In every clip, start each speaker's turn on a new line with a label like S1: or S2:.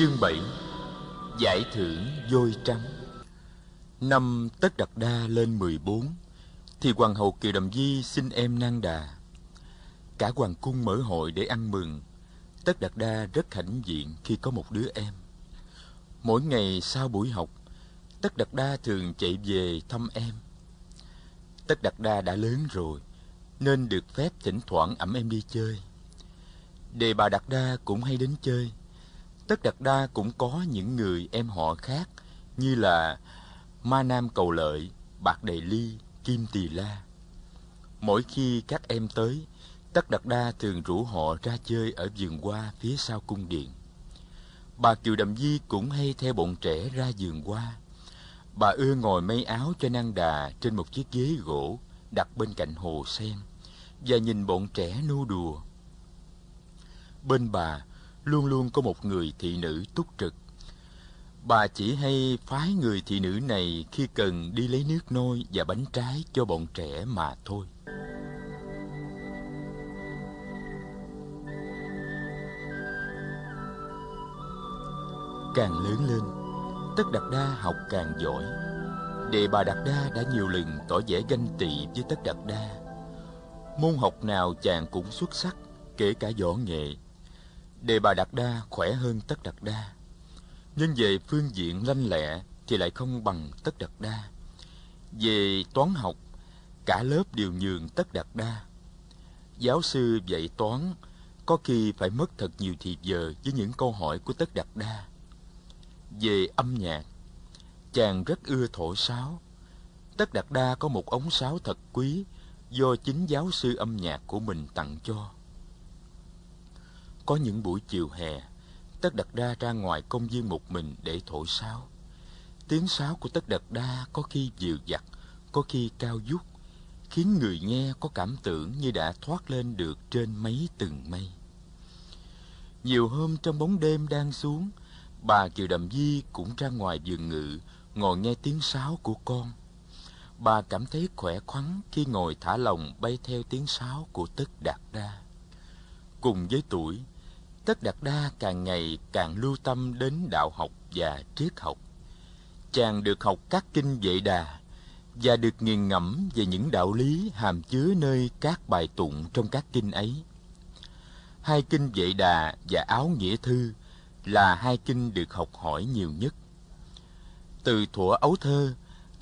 S1: Chương 7 Giải thưởng Dôi Trắng. Năm Tất Đạt Đa lên 14 Thì Hoàng hậu Kiều Đầm Di xin em Nang Đà. Cả hoàng cung mở hội để ăn mừng. Tất Đạt Đa rất hãnh diện khi có một đứa em. Mỗi ngày sau buổi học, Tất Đạt Đa thường chạy về thăm em. Tất Đạt Đa đã lớn rồi, Nên được phép thỉnh thoảng ẩm em đi chơi. Đề bà Đạt Đa cũng hay đến chơi. Tất Đạt Đa cũng có những người em họ khác Như là Ma Nam Cầu Lợi, Bạc Đầy Ly, Kim Tỳ La. Mỗi khi các em tới Tất Đạt Đa thường rủ họ ra chơi ở vườn hoa phía sau cung điện. Bà Kiều Đầm Di cũng hay theo bọn trẻ ra vườn hoa. Bà ưa ngồi mây áo cho năng đà trên một chiếc ghế gỗ đặt bên cạnh hồ sen và nhìn bọn trẻ nô đùa. Bên bà luôn luôn có một người thị nữ túc trực. Bà chỉ hay phái người thị nữ này khi cần đi lấy nước nôi và bánh trái cho bọn trẻ mà thôi. Càng lớn lên, Tất Đạt Đa học càng giỏi. Đệ bà Đạt Đa đã nhiều lần tỏ vẻ ganh tị với Tất Đạt Đa. Môn học nào chàng cũng xuất sắc, kể cả võ nghệ đề bà Đạt Đa khỏe hơn Tất Đạt Đa. Nhưng về phương diện lanh lẹ thì lại không bằng Tất Đạt Đa. Về toán học, cả lớp đều nhường Tất Đạt Đa. Giáo sư dạy toán có khi phải mất thật nhiều thì giờ với những câu hỏi của Tất Đạt Đa về âm nhạc chàng rất ưa thổi sáo tất đạt đa có một ống sáo thật quý do chính giáo sư âm nhạc của mình tặng cho có những buổi chiều hè tất đạt đa ra ngoài công viên một mình để thổi sáo tiếng sáo của tất đạt đa có khi dịu dặt có khi cao vút khiến người nghe có cảm tưởng như đã thoát lên được trên mấy tầng mây nhiều hôm trong bóng đêm đang xuống Bà Kiều Đầm Di cũng ra ngoài vườn ngự, ngồi nghe tiếng sáo của con. Bà cảm thấy khỏe khoắn khi ngồi thả lòng bay theo tiếng sáo của Tất Đạt Đa. Cùng với tuổi, Tất Đạt Đa càng ngày càng lưu tâm đến đạo học và triết học. Chàng được học các kinh vệ đà và được nghiền ngẫm về những đạo lý hàm chứa nơi các bài tụng trong các kinh ấy. Hai kinh vệ đà và áo nghĩa thư là hai kinh được học hỏi nhiều nhất. Từ thuở ấu thơ,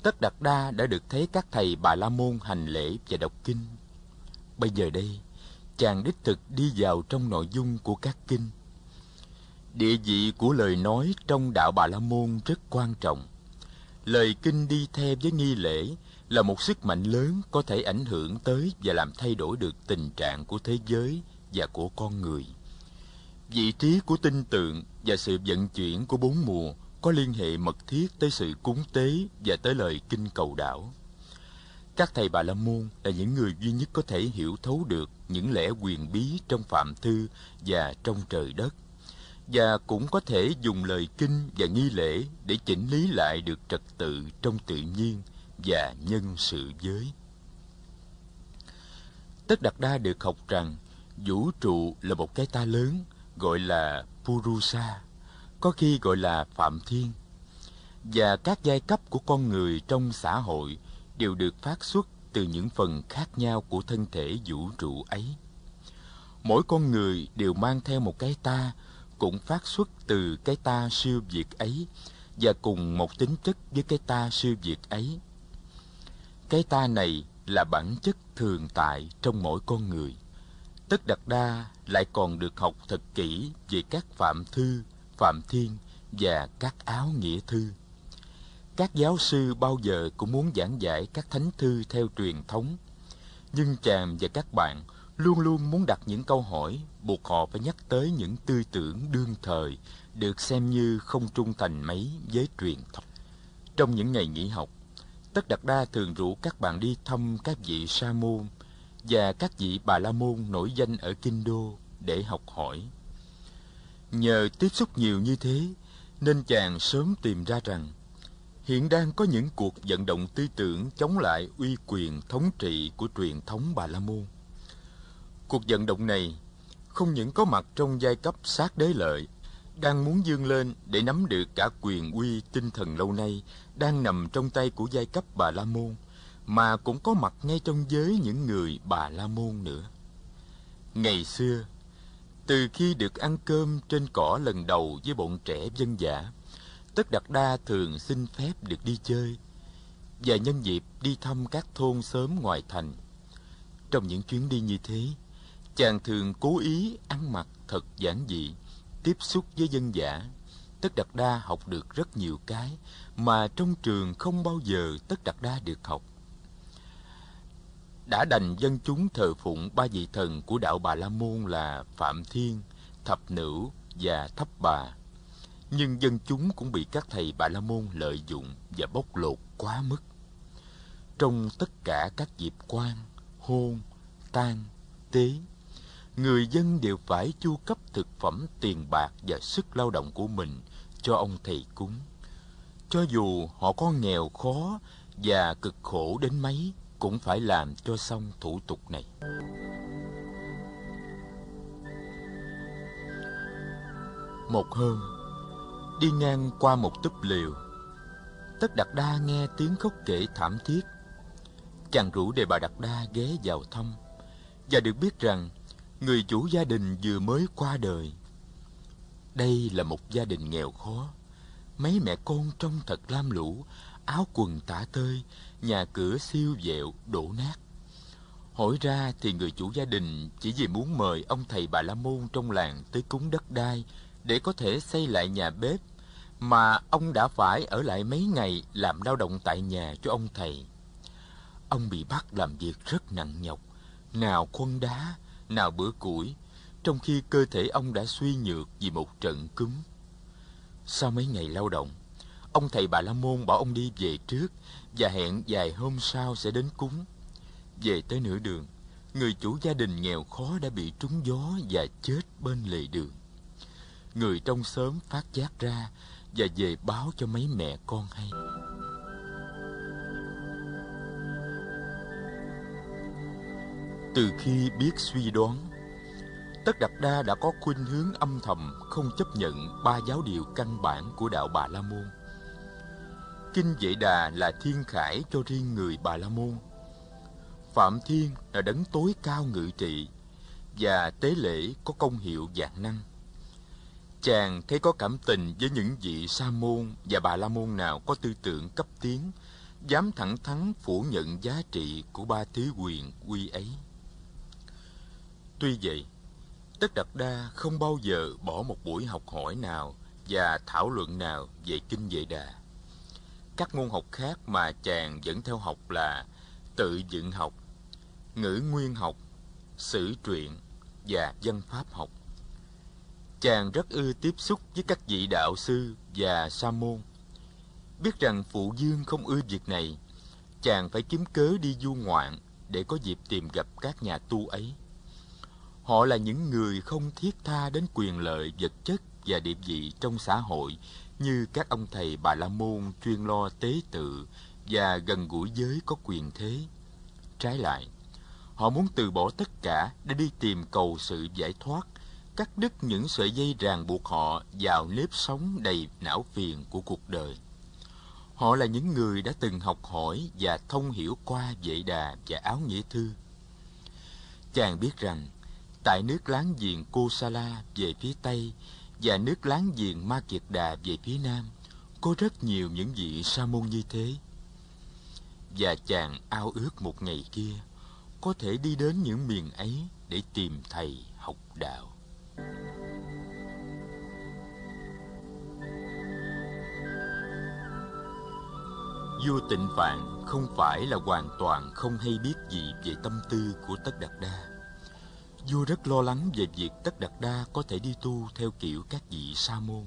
S1: Tất Đạt Đa đã được thấy các thầy Bà La Môn hành lễ và đọc kinh. Bây giờ đây, chàng đích thực đi vào trong nội dung của các kinh. Địa vị của lời nói trong đạo Bà La Môn rất quan trọng. Lời kinh đi theo với nghi lễ là một sức mạnh lớn có thể ảnh hưởng tới và làm thay đổi được tình trạng của thế giới và của con người. Vị trí của tinh tượng và sự vận chuyển của bốn mùa có liên hệ mật thiết tới sự cúng tế và tới lời kinh cầu đảo. Các thầy Bà La Môn là những người duy nhất có thể hiểu thấu được những lẽ quyền bí trong phạm thư và trong trời đất, và cũng có thể dùng lời kinh và nghi lễ để chỉnh lý lại được trật tự trong tự nhiên và nhân sự giới. Tất Đạt Đa được học rằng vũ trụ là một cái ta lớn gọi là Purusa, có khi gọi là Phạm Thiên. Và các giai cấp của con người trong xã hội đều được phát xuất từ những phần khác nhau của thân thể vũ trụ ấy. Mỗi con người đều mang theo một cái ta, cũng phát xuất từ cái ta siêu việt ấy và cùng một tính chất với cái ta siêu việt ấy. Cái ta này là bản chất thường tại trong mỗi con người. Tất đặt Đa lại còn được học thật kỹ về các phạm thư, phạm thiên và các áo nghĩa thư. Các giáo sư bao giờ cũng muốn giảng giải các thánh thư theo truyền thống, nhưng chàng và các bạn luôn luôn muốn đặt những câu hỏi buộc họ phải nhắc tới những tư tưởng đương thời được xem như không trung thành mấy với truyền thống. Trong những ngày nghỉ học, Tất đặt Đa thường rủ các bạn đi thăm các vị sa môn và các vị Bà La Môn nổi danh ở Kinh Đô để học hỏi. Nhờ tiếp xúc nhiều như thế, nên chàng sớm tìm ra rằng hiện đang có những cuộc vận động tư tưởng chống lại uy quyền thống trị của truyền thống Bà La Môn. Cuộc vận động này không những có mặt trong giai cấp sát đế lợi đang muốn dương lên để nắm được cả quyền uy tinh thần lâu nay đang nằm trong tay của giai cấp Bà La Môn, mà cũng có mặt ngay trong giới những người Bà La Môn nữa. Ngày xưa, từ khi được ăn cơm trên cỏ lần đầu với bọn trẻ dân giả, Tất Đạt Đa thường xin phép được đi chơi và nhân dịp đi thăm các thôn xóm ngoài thành. Trong những chuyến đi như thế, chàng thường cố ý ăn mặc thật giản dị, tiếp xúc với dân giả. Tất Đạt Đa học được rất nhiều cái mà trong trường không bao giờ Tất Đạt Đa được học. Đã đành dân chúng thờ phụng ba vị thần của đạo Bà La Môn là Phạm Thiên, Thập Nữ và Thấp Bà. Nhưng dân chúng cũng bị các thầy Bà La Môn lợi dụng và bóc lột quá mức. Trong tất cả các dịp quan, hôn, tang, tế, người dân đều phải chu cấp thực phẩm tiền bạc và sức lao động của mình cho ông thầy cúng. Cho dù họ có nghèo khó và cực khổ đến mấy, cũng phải làm cho xong thủ tục này. Một hôm, đi ngang qua một túp liều, Tất Đạt Đa nghe tiếng khóc kể thảm thiết. Chàng rủ đề bà Đạt Đa ghé vào thăm, và được biết rằng người chủ gia đình vừa mới qua đời. Đây là một gia đình nghèo khó. Mấy mẹ con trông thật lam lũ, áo quần tả tơi, nhà cửa siêu vẹo, đổ nát. Hỏi ra thì người chủ gia đình chỉ vì muốn mời ông thầy Bà La Môn trong làng tới cúng đất đai để có thể xây lại nhà bếp, mà ông đã phải ở lại mấy ngày làm lao động tại nhà cho ông thầy. Ông bị bắt làm việc rất nặng nhọc, nào khuân đá, nào bữa củi, trong khi cơ thể ông đã suy nhược vì một trận cúm. Sau mấy ngày lao động, ông thầy Bà La Môn bảo ông đi về trước và hẹn vài hôm sau sẽ đến cúng. Về tới nửa đường, người chủ gia đình nghèo khó đã bị trúng gió và chết bên lề đường. Người trong xóm phát giác ra và về báo cho mấy mẹ con hay. Từ khi biết suy đoán, Tất Đạt Đa đã có khuynh hướng âm thầm không chấp nhận ba giáo điều căn bản của đạo Bà La Môn. Kinh Vệ Đà là thiên khải cho riêng người Bà La Môn. Phạm Thiên là đấng tối cao ngự trị và tế lễ có công hiệu dạng năng. Chàng thấy có cảm tình với những vị sa môn và bà la môn nào có tư tưởng cấp tiến, dám thẳng thắn phủ nhận giá trị của ba thứ quyền quy ấy. Tuy vậy, Tất đặt Đa không bao giờ bỏ một buổi học hỏi nào và thảo luận nào về Kinh Vệ Đà. Các môn học khác mà chàng vẫn theo học là tự dựng học, ngữ nguyên học, sử truyện và dân pháp học. Chàng rất ưa tiếp xúc với các vị đạo sư và sa môn. Biết rằng phụ dương không ưa việc này, chàng phải kiếm cớ đi du ngoạn để có dịp tìm gặp các nhà tu ấy. Họ là những người không thiết tha đến quyền lợi vật chất và địa vị trong xã hội như các ông thầy Bà La Môn chuyên lo tế tự và gần gũi giới có quyền thế. Trái lại, họ muốn từ bỏ tất cả để đi tìm cầu sự giải thoát, cắt đứt những sợi dây ràng buộc họ vào nếp sống đầy não phiền của cuộc đời. Họ là những người đã từng học hỏi và thông hiểu qua vệ đà và áo nghĩa thư. Chàng biết rằng tại nước láng giềng Kosala về phía Tây và nước láng giềng Ma Kiệt Đà về phía Nam, có rất nhiều những vị sa môn như thế. Và chàng ao ước một ngày kia có thể đi đến những miền ấy để tìm thầy học đạo. Vua Tịnh Phạn không phải là hoàn toàn không hay biết gì về tâm tư của Tất Đạt Đa Vua rất lo lắng về việc Tất Đạt Đa có thể đi tu theo kiểu các vị sa môn.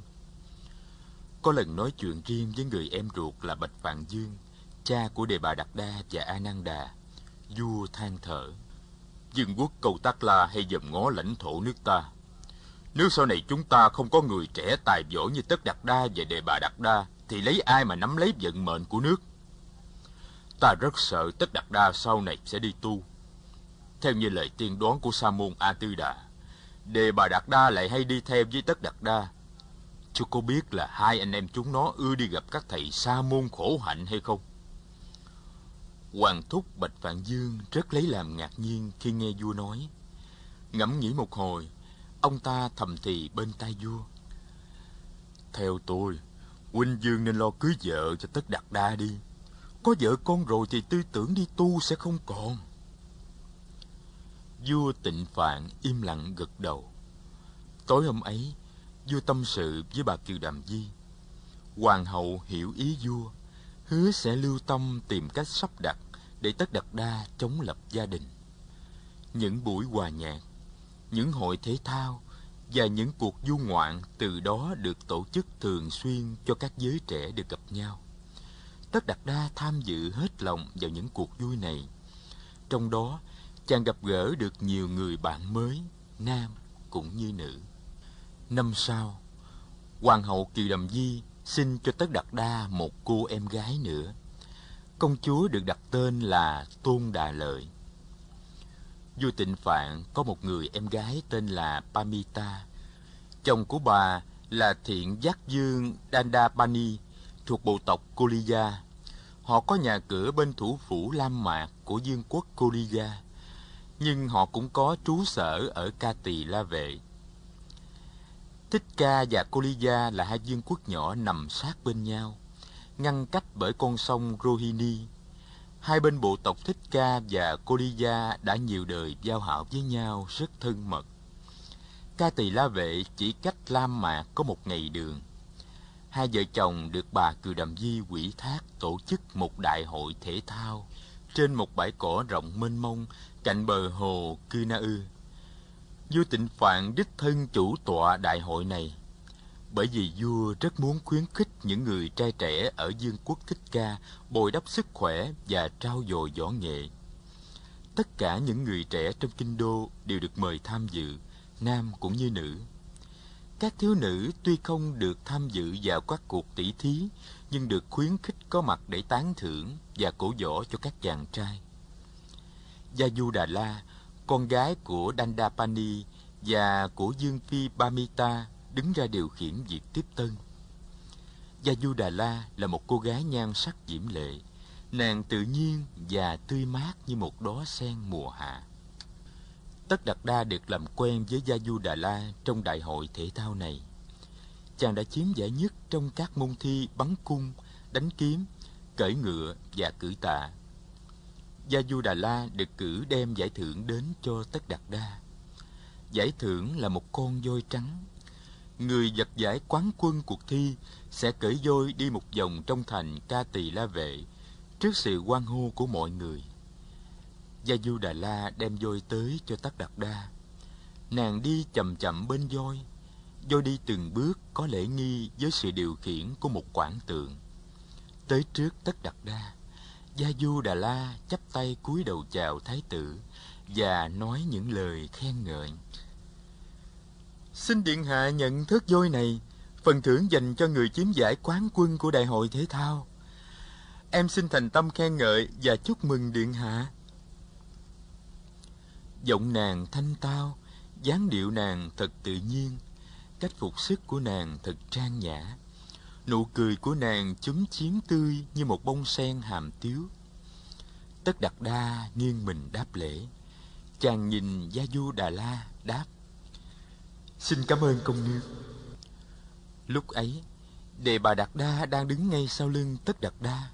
S1: Có lần nói chuyện riêng với người em ruột là Bạch Phạn Dương, cha của Đề Bà Đạt Đa và A Nan Đà, vua than thở. Dương quốc cầu Tắc La hay dòm ngó lãnh thổ nước ta. Nếu sau này chúng ta không có người trẻ tài giỏi như Tất Đạt Đa và Đề Bà Đạt Đa, thì lấy ai mà nắm lấy vận mệnh của nước? Ta rất sợ Tất Đạt Đa sau này sẽ đi tu theo như lời tiên đoán của Sa môn A Tư Đà. Đề Bà Đạt Đa lại hay đi theo với Tất Đạt Đa. Chú có biết là hai anh em chúng nó ưa đi gặp các thầy sa môn khổ hạnh hay không? Hoàng thúc Bạch Vạn Dương rất lấy làm ngạc nhiên khi nghe vua nói. Ngẫm nghĩ một hồi, ông ta thầm thì bên tai vua. Theo tôi, huynh Dương nên lo cưới vợ cho tất đạt đa đi. Có vợ con rồi thì tư tưởng đi tu sẽ không còn. Vua tịnh phạn im lặng gật đầu. Tối hôm ấy, vua tâm sự với bà Kiều Đàm Di. Hoàng hậu hiểu ý vua, hứa sẽ lưu tâm tìm cách sắp đặt để tất đặt đa chống lập gia đình. Những buổi hòa nhạc, những hội thể thao và những cuộc du ngoạn từ đó được tổ chức thường xuyên cho các giới trẻ được gặp nhau. Tất Đạt Đa tham dự hết lòng vào những cuộc vui này. Trong đó, chàng gặp gỡ được nhiều người bạn mới, nam cũng như nữ. Năm sau, Hoàng hậu Kiều Đầm Di sinh cho Tất Đạt Đa một cô em gái nữa. Công chúa được đặt tên là Tôn Đà Lợi. Vua Tịnh Phạn có một người em gái tên là Pamita. Chồng của bà là thiện giác dương Dandapani thuộc bộ tộc Koliya. Họ có nhà cửa bên thủ phủ Lam Mạc của vương quốc Koliya, nhưng họ cũng có trú sở ở Ca Tỳ La Vệ. Thích Ca và Koliya là hai vương quốc nhỏ nằm sát bên nhau, ngăn cách bởi con sông Rohini. Hai bên bộ tộc Thích Ca và Koliya đã nhiều đời giao hảo với nhau rất thân mật. Ca Tỳ La Vệ chỉ cách Lam Mạc có một ngày đường hai vợ chồng được bà Cừ Đàm Di quỷ thác tổ chức một đại hội thể thao trên một bãi cỏ rộng mênh mông cạnh bờ hồ Cư Na Ư. Vua Tịnh Phạn đích thân chủ tọa đại hội này, bởi vì vua rất muốn khuyến khích những người trai trẻ ở Dương quốc Thích Ca bồi đắp sức khỏe và trao dồi võ nghệ. Tất cả những người trẻ trong kinh đô đều được mời tham dự, nam cũng như nữ. Các thiếu nữ tuy không được tham dự vào các cuộc tỷ thí, nhưng được khuyến khích có mặt để tán thưởng và cổ võ cho các chàng trai. Gia Du Đà La, con gái của Dandapani và của Dương Phi Bamita đứng ra điều khiển việc tiếp tân. Gia Du Đà La là một cô gái nhan sắc diễm lệ, nàng tự nhiên và tươi mát như một đóa sen mùa hạ. Tất Đạt Đa được làm quen với Gia Du Đà La trong đại hội thể thao này. Chàng đã chiếm giải nhất trong các môn thi bắn cung, đánh kiếm, cởi ngựa và cử tạ. Gia Du Đà La được cử đem giải thưởng đến cho Tất Đạt Đa. Giải thưởng là một con voi trắng. Người giật giải quán quân cuộc thi sẽ cởi voi đi một vòng trong thành Ca Tỳ La Vệ trước sự quan hô của mọi người. Gia Du Đà La đem voi tới cho Tất Đạt Đa. Nàng đi chậm chậm bên voi. Voi đi từng bước có lễ nghi với sự điều khiển của một quản tượng. Tới trước Tất Đạt Đa, Gia Du Đà La chắp tay cúi đầu chào Thái tử và nói những lời khen ngợi. Xin Điện Hạ nhận thớt vôi này, phần thưởng dành cho người chiếm giải quán quân của đại hội thể thao. Em xin thành tâm khen ngợi và chúc mừng Điện Hạ. Giọng nàng thanh tao, dáng điệu nàng thật tự nhiên, cách phục sức của nàng thật trang nhã. Nụ cười của nàng chúm chiếm tươi như một bông sen hàm tiếu. Tất đặt Đa nghiêng mình đáp lễ. Chàng nhìn Gia Du Đà La đáp. Xin cảm ơn công nương. Lúc ấy, Đề bà Đạt Đa đang đứng ngay sau lưng Tất Đạt Đa.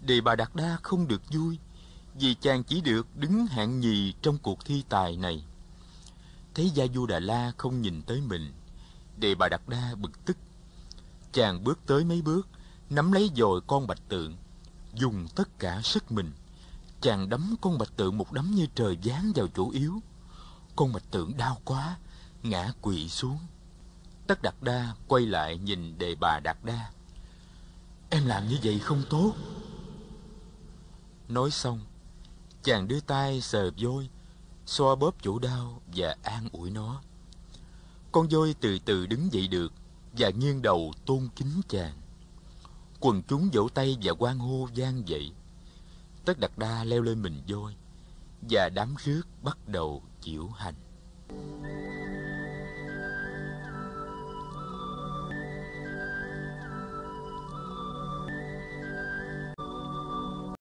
S1: Đề bà Đạt Đa không được vui vì chàng chỉ được đứng hạng nhì trong cuộc thi tài này. Thấy Gia Du Đà La không nhìn tới mình, Đề bà Đạt Đa bực tức. Chàng bước tới mấy bước, nắm lấy dồi con bạch tượng, dùng tất cả sức mình. Chàng đấm con bạch tượng một đấm như trời giáng vào chỗ yếu. Con bạch tượng đau quá, ngã quỵ xuống. Tất Đạt Đa quay lại nhìn đề bà Đạt Đa. Em làm như vậy không tốt. Nói xong, Chàng đưa tay sờ vôi, xoa bóp chỗ đau và an ủi nó. Con voi từ từ đứng dậy được và nghiêng đầu tôn kính chàng. Quần chúng vỗ tay và quan hô vang dậy. Tất Đạt Đa leo lên mình voi và đám rước bắt đầu chịu hành.